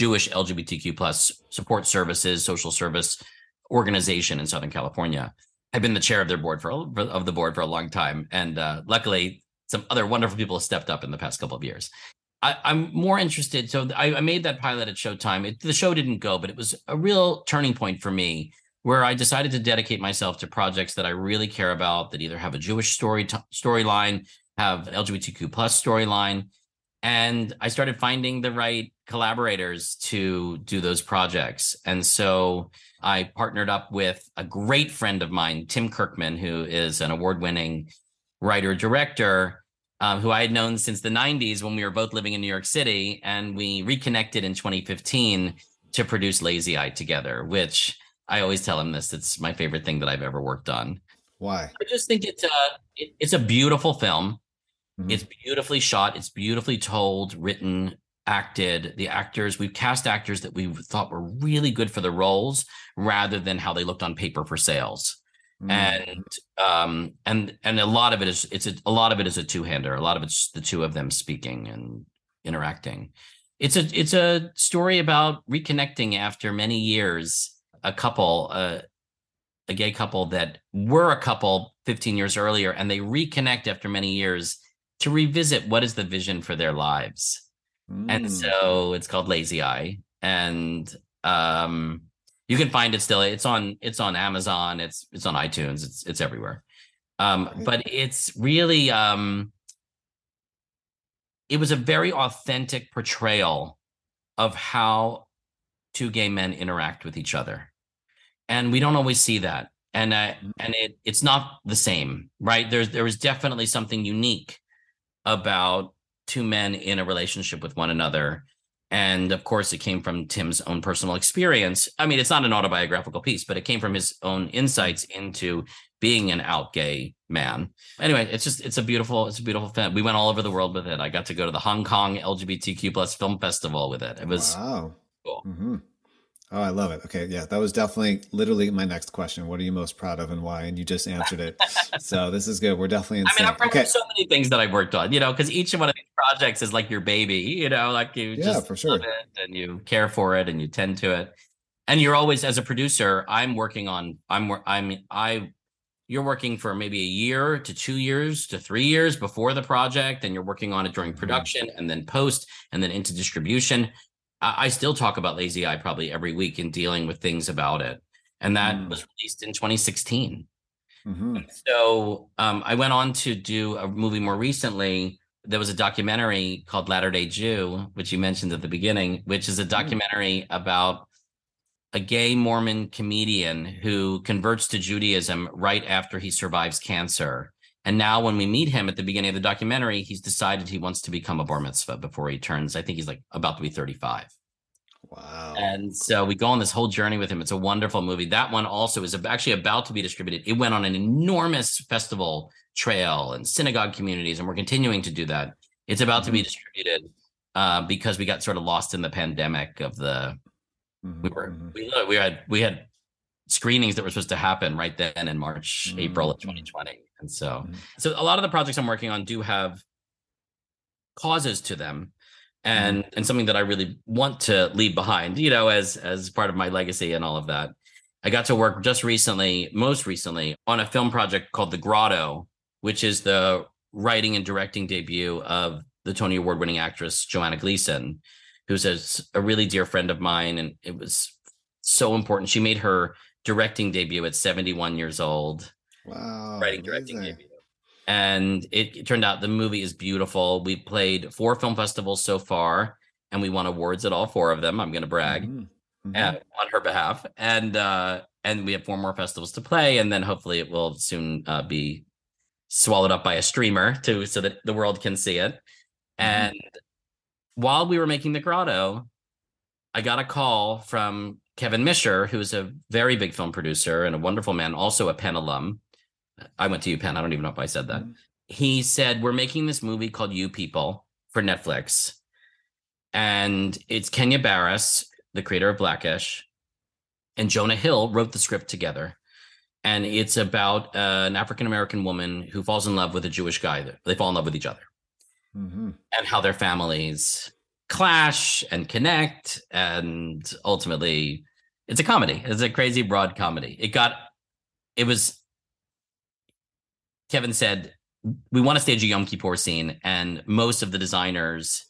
Jewish LGBTQ plus support services, social service organization in Southern California. I've been the chair of their board for of the board for a long time, and uh, luckily, some other wonderful people have stepped up in the past couple of years. I, am more interested. So I, I, made that pilot at Showtime. It, the show didn't go, but it was a real turning point for me where I decided to dedicate myself to projects that I really care about that either have a Jewish story t- storyline, have LGBTQ plus storyline, and I started finding the right collaborators to do those projects. And so I partnered up with a great friend of mine, Tim Kirkman, who is an award-winning writer director um, who I had known since the 90s when we were both living in New York City. And we reconnected in 2015 to produce Lazy Eye together, which I always tell him this. It's my favorite thing that I've ever worked on. Why? I just think it's a, it, it's a beautiful film. Mm-hmm. It's beautifully shot. It's beautifully told, written, acted. The actors, we've cast actors that we thought were really good for the roles rather than how they looked on paper for sales. Mm. And um and and a lot of it is it's a, a lot of it is a two-hander. A lot of it's the two of them speaking and interacting. It's a it's a story about reconnecting after many years. A couple, uh, a gay couple that were a couple 15 years earlier, and they reconnect after many years to revisit what is the vision for their lives. Mm. And so it's called Lazy Eye, and um you can find it still. It's on it's on Amazon. It's it's on iTunes. It's it's everywhere. Um, but it's really um, it was a very authentic portrayal of how two gay men interact with each other, and we don't always see that. And uh, and it it's not the same, right? There's there was definitely something unique about two men in a relationship with one another and of course, it came from Tim's own personal experience. I mean, it's not an autobiographical piece, but it came from his own insights into being an out gay man. Anyway, it's just it's a beautiful it's a beautiful film. We went all over the world with it. I got to go to the Hong Kong LGBTQ plus film festival with it. It was wow. cool. Mm-hmm. Oh, I love it. Okay, yeah, that was definitely literally my next question. What are you most proud of and why? And you just answered it. so this is good. We're definitely in. I mean, I'm proud okay. of so many things that I've worked on. You know, because each one of these projects is like your baby. You know, like you yeah, just for sure. love it and you care for it and you tend to it. And you're always, as a producer, I'm working on. I'm. I'm. I. You're working for maybe a year to two years to three years before the project, and you're working on it during mm-hmm. production mm-hmm. and then post and then into distribution. I, still talk about Lazy Eye probably every week in dealing with things about it. And that mm. was released in 2016. Mm-hmm. So um, I went on to do a movie more recently. There was a documentary called Latter Day Jew, which you mentioned at the beginning, which is a mm. documentary mm. about a gay Mormon comedian who converts to Judaism right after he survives cancer. And now, when we meet him at the beginning of the documentary, he's decided he wants to become a bar mitzvah before he turns. I think he's like about to be thirty-five. Wow. And so we go on this whole journey with him. It's a wonderful movie. That one also is actually about to be distributed. It went on an enormous festival trail and synagogue communities, and we're continuing to do that. It's about mm-hmm. to be mm-hmm. distributed uh, because we got sort of lost in the pandemic of the. Mm-hmm. We were mm-hmm. we we had we had screenings that were supposed to happen right then in March, mm-hmm. April of 2020, and so so a lot of the projects I'm working on do have causes to them and and something that I really want to leave behind, you know, as as part of my legacy and all of that. I got to work just recently, most recently, on a film project called The Grotto, which is the writing and directing debut of the Tony Award winning actress Joanna Gleason, who's a, a really dear friend of mine. And it was so important. She made her directing debut at 71 years old. Wow. Writing, directing debut and it, it, turned out the movie is beautiful. We played four film festivals so far, and we won awards at all four of them. I'm going to brag mm-hmm. Mm-hmm. on her behalf, and uh, and we have four more festivals to play, and then hopefully it will soon uh, be swallowed up by a streamer too, so that the world can see it. Mm-hmm. And while we were making the grotto, I got a call from Kevin Misher, who's a very big film producer and a wonderful man, also a Penn alum I went to UPenn. I don't even know if I said that. Mm-hmm. He said, We're making this movie called You People for Netflix. And it's Kenya Barris, the creator of Blackish, and Jonah Hill wrote the script together. And it's about uh, an African American woman who falls in love with a Jewish guy. They fall in love with each other. Mm-hmm. And how their families clash and connect. And ultimately, it's a comedy. It's a crazy broad comedy. It got, it was Kevin said, we want to stage a Yom Kippur scene, and most of the designers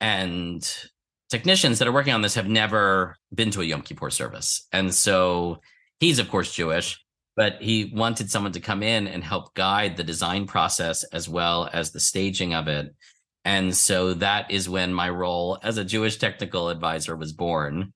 and technicians that are working on this have never been to a Yom Kippur service. And so he's, of course, Jewish, but he wanted someone to come in and help guide the design process as well as the staging of it. And so that is when my role as a Jewish technical advisor was born.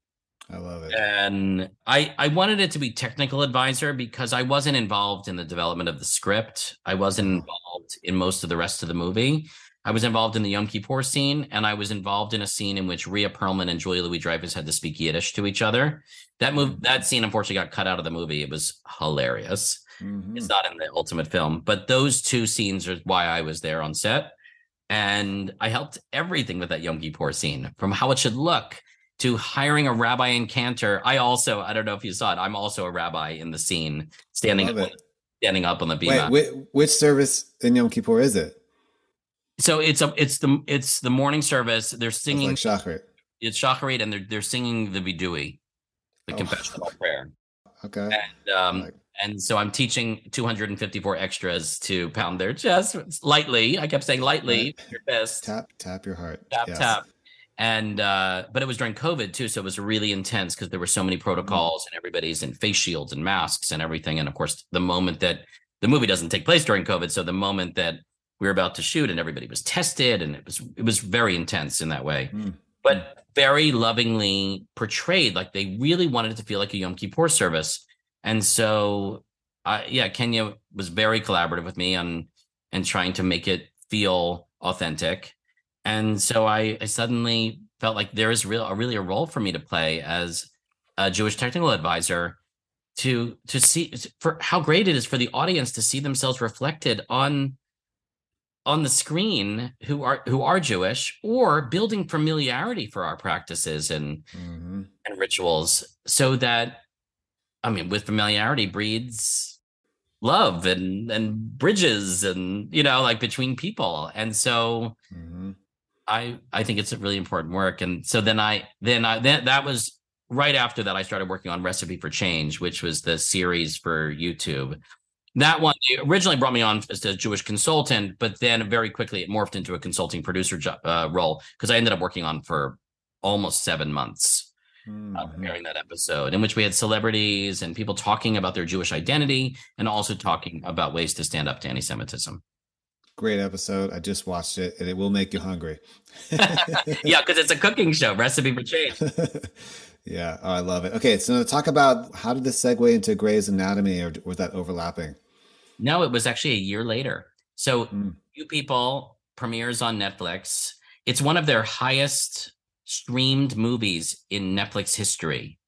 I love it. And I I wanted it to be technical advisor because I wasn't involved in the development of the script. I wasn't uh-huh. involved in most of the rest of the movie. I was involved in the Yom Kippur scene, and I was involved in a scene in which Rhea Perlman and Julia Louis Dreyfus had to speak Yiddish to each other. That move, mm-hmm. that scene, unfortunately, got cut out of the movie. It was hilarious. Mm-hmm. It's not in the ultimate film, but those two scenes are why I was there on set, and I helped everything with that Yom Kippur scene, from how it should look to hiring a rabbi in Cantor. I also, I don't know if you saw it, I'm also a rabbi in the scene, standing up, standing up on the bima. Wait, which service in Yom Kippur is it? So it's a it's the it's the morning service. They're singing like Shacharit. It's Shacharit, and they're they're singing the Vidui, the oh. confessional prayer. Okay. And um like. and so I'm teaching 254 extras to pound their chest lightly. I kept saying lightly, right. your best. Tap tap your heart. Tap yes. tap and uh, but it was during covid too so it was really intense because there were so many mm-hmm. protocols and everybody's in face shields and masks and everything. And of course the moment that the movie doesn't take place during covid so the moment that we were about to shoot and everybody was tested and it was it was very intense in that way. Mm. but very lovingly portrayed like they really wanted it to feel like a yom kippur service. And so uh, yeah kenya was very collaborative with me on and trying to make it feel authentic and so I, I suddenly felt like there is real a really a role for me to play as a Jewish technical advisor to to see for how great it is for the audience to see themselves reflected on on the screen who are who are Jewish or building familiarity for our practices and mm-hmm. and rituals so that I mean with familiarity breeds love and and bridges and you know like between people and so mm-hmm. I I think it's a really important work. And so then I then I then that was right after that I started working on Recipe for Change, which was the series for YouTube. That one originally brought me on as a Jewish consultant, but then very quickly it morphed into a consulting producer job, uh, role because I ended up working on for almost seven months mm-hmm. uh, preparing that episode, in which we had celebrities and people talking about their Jewish identity and also talking about ways to stand up to anti-Semitism. Great episode. I just watched it and it will make you hungry. yeah, because it's a cooking show, recipe for change. yeah, oh, I love it. Okay, so talk about how did this segue into Grey's Anatomy or was that overlapping? No, it was actually a year later. So mm. You People premieres on Netflix. It's one of their highest streamed movies in Netflix history.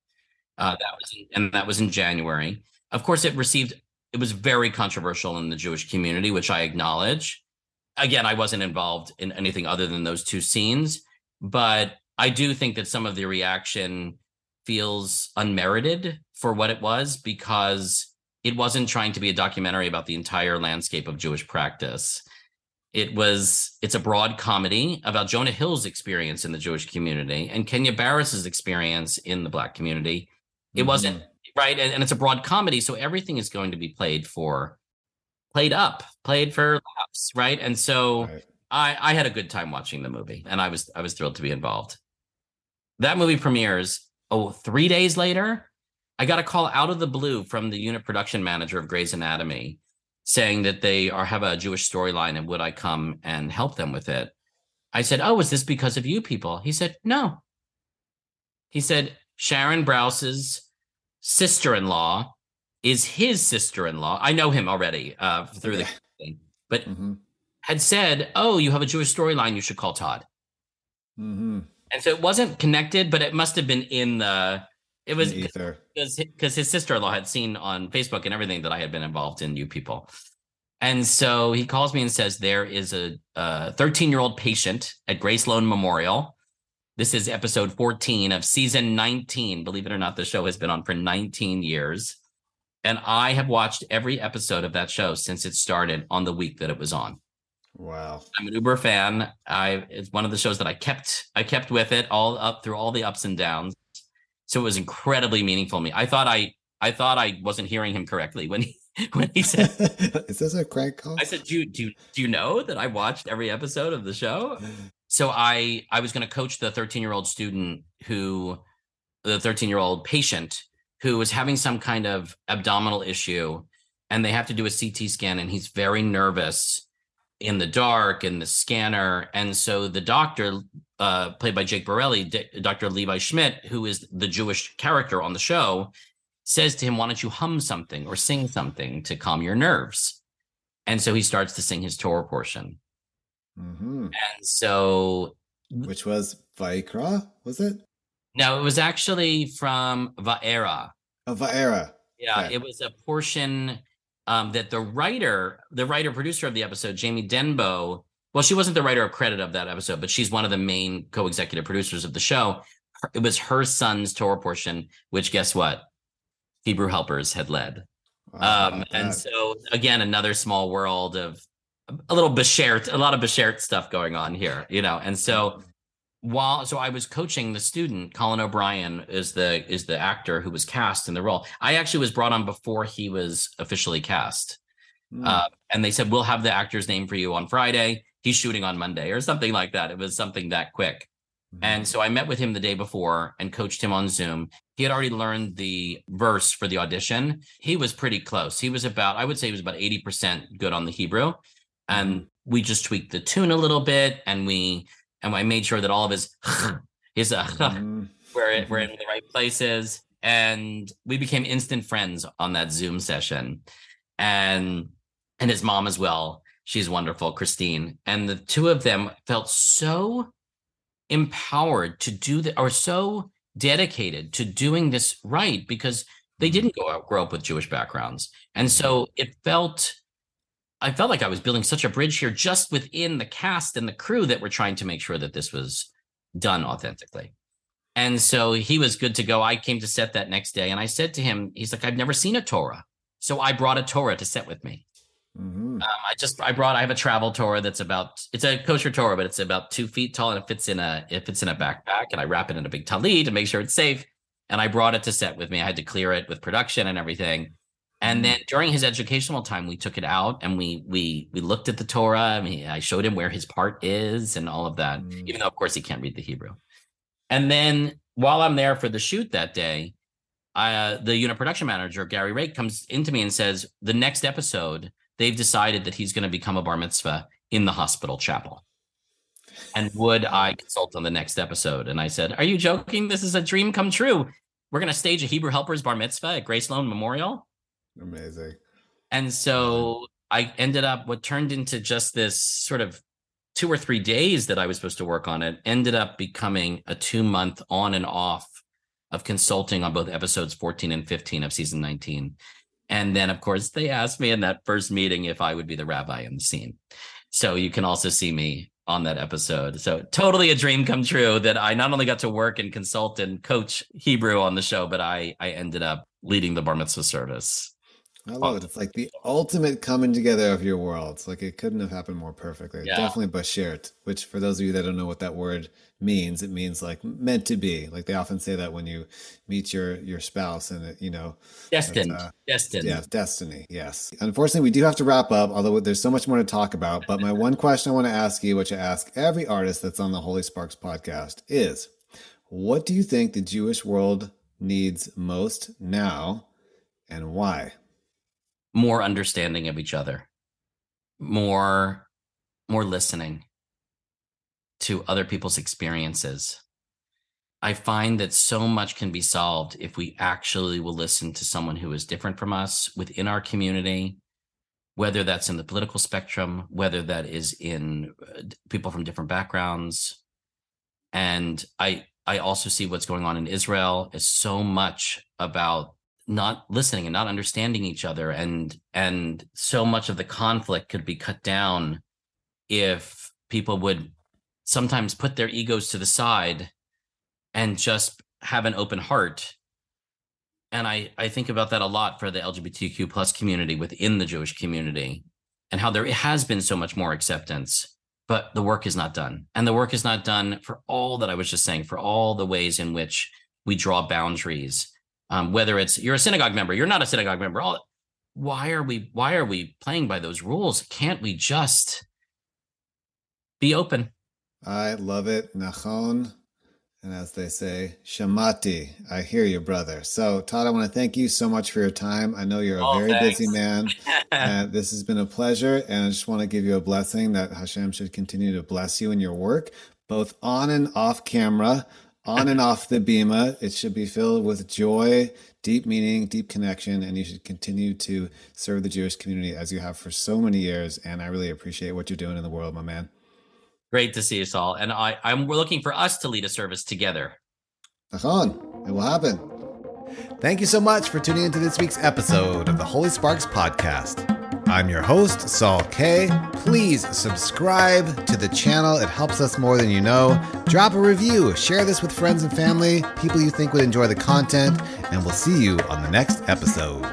Uh, that was in, and that was in January. Of course, it received it was very controversial in the Jewish community, which I acknowledge. Again, I wasn't involved in anything other than those two scenes, but I do think that some of the reaction feels unmerited for what it was because it wasn't trying to be a documentary about the entire landscape of Jewish practice. It was it's a broad comedy about Jonah Hill's experience in the Jewish community and Kenya Barris's experience in the black community. It mm-hmm. wasn't right and, and, it's a broad comedy so everything is going to be played for played up, played for laughs, right? And so right. I I had a good time watching the movie and I was I was thrilled to be involved. That movie premieres oh three days later I got a call out of the blue from the unit production manager of Grey's Anatomy saying that they are have a Jewish storyline and would I come and help them with it? I said, "Oh, is this because of you people?" He said, "No." He said, "Sharon Brous' sister-in-law is his sister-in-law. I know him already uh, through the thing, but mm-hmm. had said, "Oh, you have a Jewish storyline. You should call Todd." Mm-hmm. And so it wasn't connected, but it must have been in the it was because because his sister in law had seen on Facebook and everything that I had been involved in You People, and so he calls me and says there is a 13 year old patient at Grey Sloan Memorial. This is episode 14 of season 19. Believe it or not, the show has been on for 19 years, and I have watched every episode of that show since it started on the week that it was on. Wow. I'm an Uber fan. I it's one of the shows that I kept I kept with it all up through all the ups and downs. So it was incredibly meaningful to me. I thought I I thought I wasn't hearing him correctly when he when he said Is this a crank call? I said, do you, do, you, do you know that I watched every episode of the show? So I I was going to coach the 13 year old student who the 13 year old patient who was having some kind of abdominal issue and they have to do a CT scan and he's very nervous in the dark in the scanner and so the doctor uh, played by Jake Borelli, D- Dr. Levi Schmidt, who is the Jewish character on the show, says to him, Why don't you hum something or sing something to calm your nerves? And so he starts to sing his Torah portion. Mm-hmm. And so. Which was Vayikra, was it? No, it was actually from Vaera. Oh, Vaera. Yeah, it was a portion um, that the writer, the writer producer of the episode, Jamie Denbo, well, she wasn't the writer of credit of that episode, but she's one of the main co-executive producers of the show. It was her son's Torah portion, which guess what? Hebrew helpers had led. Wow, um, and so again, another small world of a little Beshert, a lot of Beshert stuff going on here, you know. And so mm-hmm. while so I was coaching the student, Colin O'Brien is the is the actor who was cast in the role. I actually was brought on before he was officially cast. Mm. Uh, and they said, We'll have the actor's name for you on Friday he's shooting on Monday or something like that. It was something that quick. Mm-hmm. And so I met with him the day before and coached him on Zoom. He had already learned the verse for the audition. He was pretty close. He was about, I would say he was about 80% good on the Hebrew. And mm-hmm. we just tweaked the tune a little bit and we and I made sure that all of his his uh, mm-hmm. were, were in the right places. And we became instant friends on that Zoom session. And and his mom as well She's wonderful, Christine. And the two of them felt so empowered to do that, or so dedicated to doing this right because they mm-hmm. didn't go out, grow up with Jewish backgrounds. And so it felt, I felt like I was building such a bridge here just within the cast and the crew that were trying to make sure that this was done authentically. And so he was good to go. I came to set that next day and I said to him, he's like, I've never seen a Torah. So I brought a Torah to set with me. Mm-hmm. Um, I just I brought I have a travel Torah that's about it's a kosher Torah, but it's about two feet tall and it fits in a it fits in a backpack and I wrap it in a big talit to make sure it's safe. And I brought it to set with me. I had to clear it with production and everything. And mm-hmm. then during his educational time, we took it out and we we we looked at the Torah. I mean, I showed him where his part is and all of that, mm-hmm. even though of course he can't read the Hebrew. And then while I'm there for the shoot that day, I, uh, the unit production manager Gary Rake comes into me and says, "The next episode they've decided that he's going to become a bar mitzvah in the hospital chapel. And would I consult on the next episode? And I said, Are you joking? This is a dream come true. We're going to stage a Hebrew Helpers bar mitzvah at Grey Sloan Memorial. Amazing. And so I ended up what turned into just this sort of two or three days that I was supposed to work on it ended up becoming a two month on and off of consulting on both episodes 14 and 15 of season 19. And then, of course, they asked me in that first meeting if I would be the rabbi in the scene. So you can also see me on that episode. So totally a dream come true that I not only got to work and consult and coach Hebrew on the show, but I I ended up leading the bar mitzvah service. I love it. It's like the ultimate coming together of your worlds. Like it couldn't have happened more perfectly. Yeah. Definitely bashert, which for those of you that don't know what that word means, it means like meant to be. Like they often say that when you meet your your spouse and it, you know destined. Uh, destined. Yeah, destiny. Yes. Unfortunately, we do have to wrap up, although there's so much more to talk about. But my one question I want to ask you, which I ask every artist that's on the Holy Sparks podcast, is what do you think the Jewish world needs most now and why? More understanding of each other, more more listening to other people's experiences. I find that so much can be solved if we actually will listen to someone who is different from us within our community, whether that's in the political spectrum, whether that is in uh, people from different backgrounds. And I I also see what's going on in Israel is so much about not listening and not understanding each other and and so much of the conflict could be cut down if people would sometimes put their egos to the side and just have an open heart. And i i think about that a lot for the lgbtq plus community within the jewish community and how there has been so much more acceptance but the work is not done. And the work is not done for all that i was just saying for all the ways in which we draw boundaries um, whether it's you're a synagogue member, you're not a synagogue member. All why are we why are we playing by those rules? Can't we just be open? I love it, Nachon. And as they say, Shamati, I hear you, brother. So, Todd, I want to thank you so much for your time. I know you're a oh, very thanks. busy man. and this has been a pleasure. And I just want to give you a blessing that Hashem should continue to bless you in your work, both on and off camera on and off the bima. It should be filled with joy, deep meaning, deep connection, and you should continue to serve the Jewish community as you have for so many years. And I really appreciate what you're doing in the world, my man. Great to see you, Saul. And I, I'm we're looking for us to lead a service together. Achon, it will happen. Thank you so much for tuning into this week's episode of the Holy Sparks Podcast. I'm your host, Saul K. Please subscribe to the channel. It helps us more than you know. Drop a review, share this with friends and family, people you think would enjoy the content, and we'll see you on the next episode.